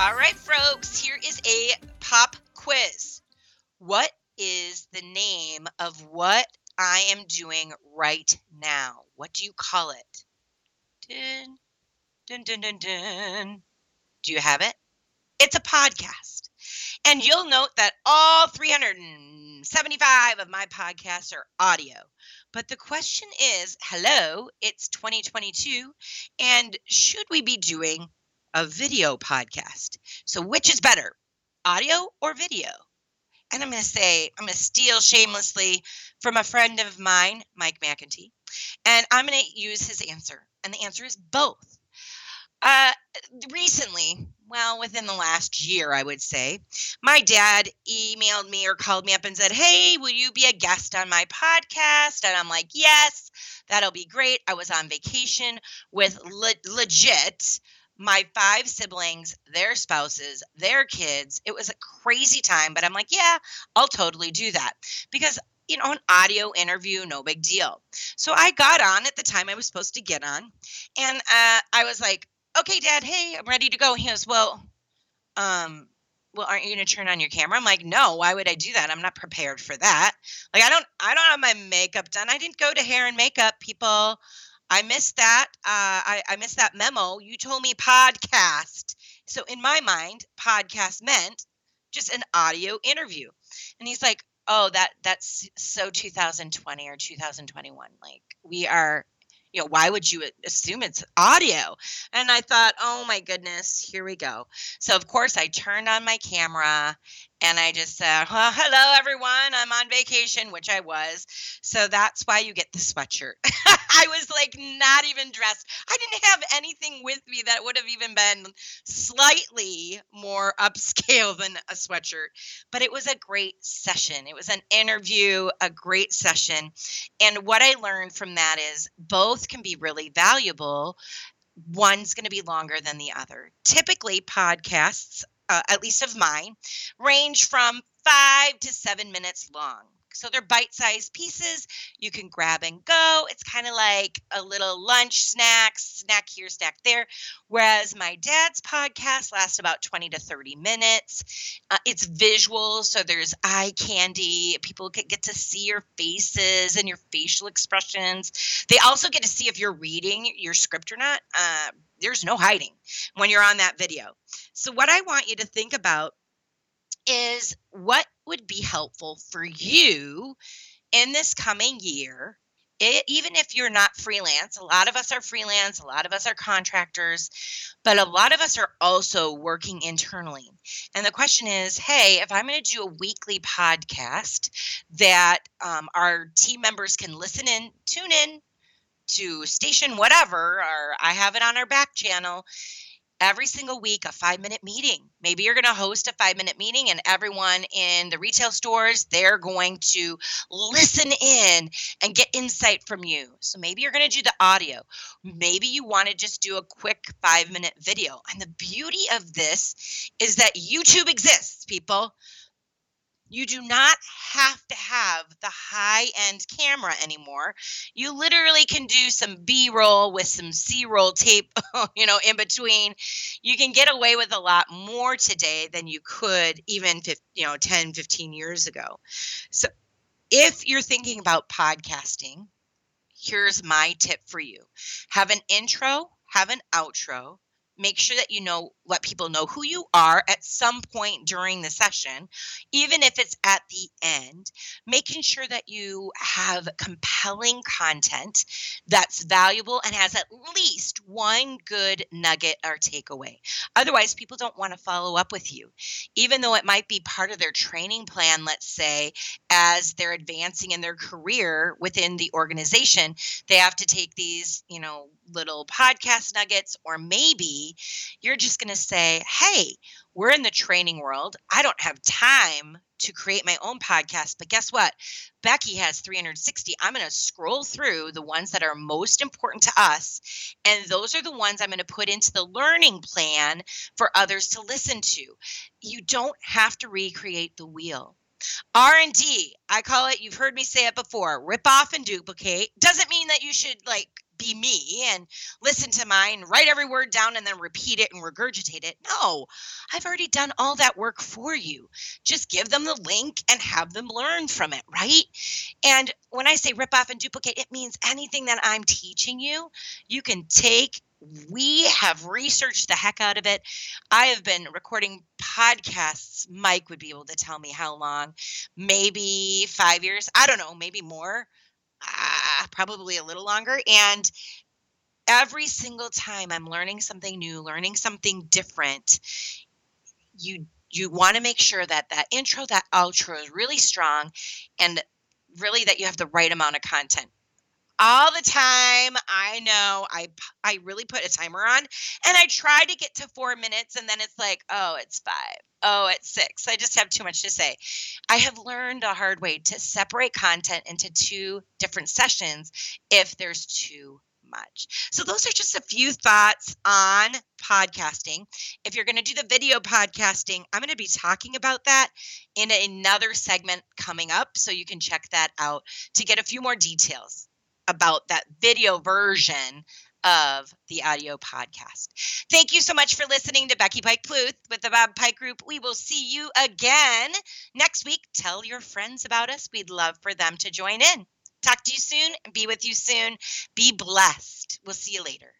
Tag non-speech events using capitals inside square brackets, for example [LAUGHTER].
All right, folks, here is a pop quiz. What is the name of what I am doing right now? What do you call it? Dun, dun, dun, dun, dun. Do you have it? It's a podcast. And you'll note that all 375 of my podcasts are audio. But the question is hello, it's 2022. And should we be doing a video podcast? So, which is better, audio or video? And I'm going to say, I'm going to steal shamelessly from a friend of mine, Mike McEntee. And I'm going to use his answer. And the answer is both. Uh, recently, well, within the last year, I would say, my dad emailed me or called me up and said, Hey, will you be a guest on my podcast? And I'm like, Yes, that'll be great. I was on vacation with le- legit my five siblings, their spouses, their kids. It was a crazy time, but I'm like, Yeah, I'll totally do that because you know, an audio interview, no big deal. So I got on at the time I was supposed to get on, and uh, I was like, okay, dad, hey, I'm ready to go. He goes, well, um, well, aren't you going to turn on your camera? I'm like, no, why would I do that? I'm not prepared for that. Like, I don't, I don't have my makeup done. I didn't go to hair and makeup people. I missed that. Uh, I, I missed that memo. You told me podcast. So in my mind, podcast meant just an audio interview. And he's like, oh, that that's so 2020 or 2021. Like we are you know, why would you assume it's audio? And I thought, oh my goodness, here we go. So, of course, I turned on my camera and I just said, well, hello, everyone. I'm on vacation, which I was. So that's why you get the sweatshirt. [LAUGHS] I was like not even dressed. I didn't have anything with me that would have even been slightly more upscale [LAUGHS] than a sweatshirt. But it was a great session. It was an interview, a great session. And what I learned from that is both can be really valuable one's going to be longer than the other. Typically, podcasts uh, at least of mine, range from five to seven minutes long. So they're bite sized pieces. You can grab and go. It's kind of like a little lunch snack, snack here, snack there. Whereas my dad's podcast lasts about 20 to 30 minutes. Uh, it's visual, so there's eye candy. People get, get to see your faces and your facial expressions. They also get to see if you're reading your script or not. Uh, there's no hiding when you're on that video. So, what I want you to think about is what would be helpful for you in this coming year it, even if you're not freelance, a lot of us are freelance, a lot of us are contractors, but a lot of us are also working internally. And the question is hey, if I'm going to do a weekly podcast that um, our team members can listen in, tune in to station whatever, or I have it on our back channel, every single week a five minute meeting. Maybe you're going to host a five minute meeting, and everyone in the retail stores, they're going to listen in and get insight from you. So maybe you're going to do the audio. Maybe you want to just do a quick five minute video. And the beauty of this is that YouTube exists, people. You do not have to have the high end camera anymore. You literally can do some B roll with some C roll tape, [LAUGHS] you know, in between. You can get away with a lot more today than you could even, you know, 10, 15 years ago. So if you're thinking about podcasting, here's my tip for you have an intro, have an outro, make sure that you know let people know who you are at some point during the session even if it's at the end making sure that you have compelling content that's valuable and has at least one good nugget or takeaway. Otherwise people don't want to follow up with you. Even though it might be part of their training plan let's say as they're advancing in their career within the organization they have to take these you know little podcast nuggets or maybe you're just going to say, hey, we're in the training world. I don't have time to create my own podcast, but guess what? Becky has 360. I'm going to scroll through the ones that are most important to us, and those are the ones I'm going to put into the learning plan for others to listen to. You don't have to recreate the wheel. R&D, I call it, you've heard me say it before, rip off and duplicate. Doesn't mean that you should like be me and listen to mine, write every word down, and then repeat it and regurgitate it. No, I've already done all that work for you. Just give them the link and have them learn from it, right? And when I say rip off and duplicate, it means anything that I'm teaching you, you can take we have researched the heck out of it. I have been recording podcasts. Mike would be able to tell me how long, maybe five years. I don't know, maybe more uh, probably a little longer. And every single time I'm learning something new, learning something different, you you want to make sure that that intro, that outro is really strong, and really that you have the right amount of content all the time. I know I I really put a timer on and I try to get to 4 minutes and then it's like, "Oh, it's 5. Oh, it's 6." I just have too much to say. I have learned a hard way to separate content into two different sessions if there's too much. So, those are just a few thoughts on podcasting. If you're going to do the video podcasting, I'm going to be talking about that in another segment coming up. So, you can check that out to get a few more details about that video version of the audio podcast. Thank you so much for listening to Becky Pike Pluth with the Bob Pike Group. We will see you again next week. Tell your friends about us. We'd love for them to join in. Talk to you soon. Be with you soon. Be blessed. We'll see you later.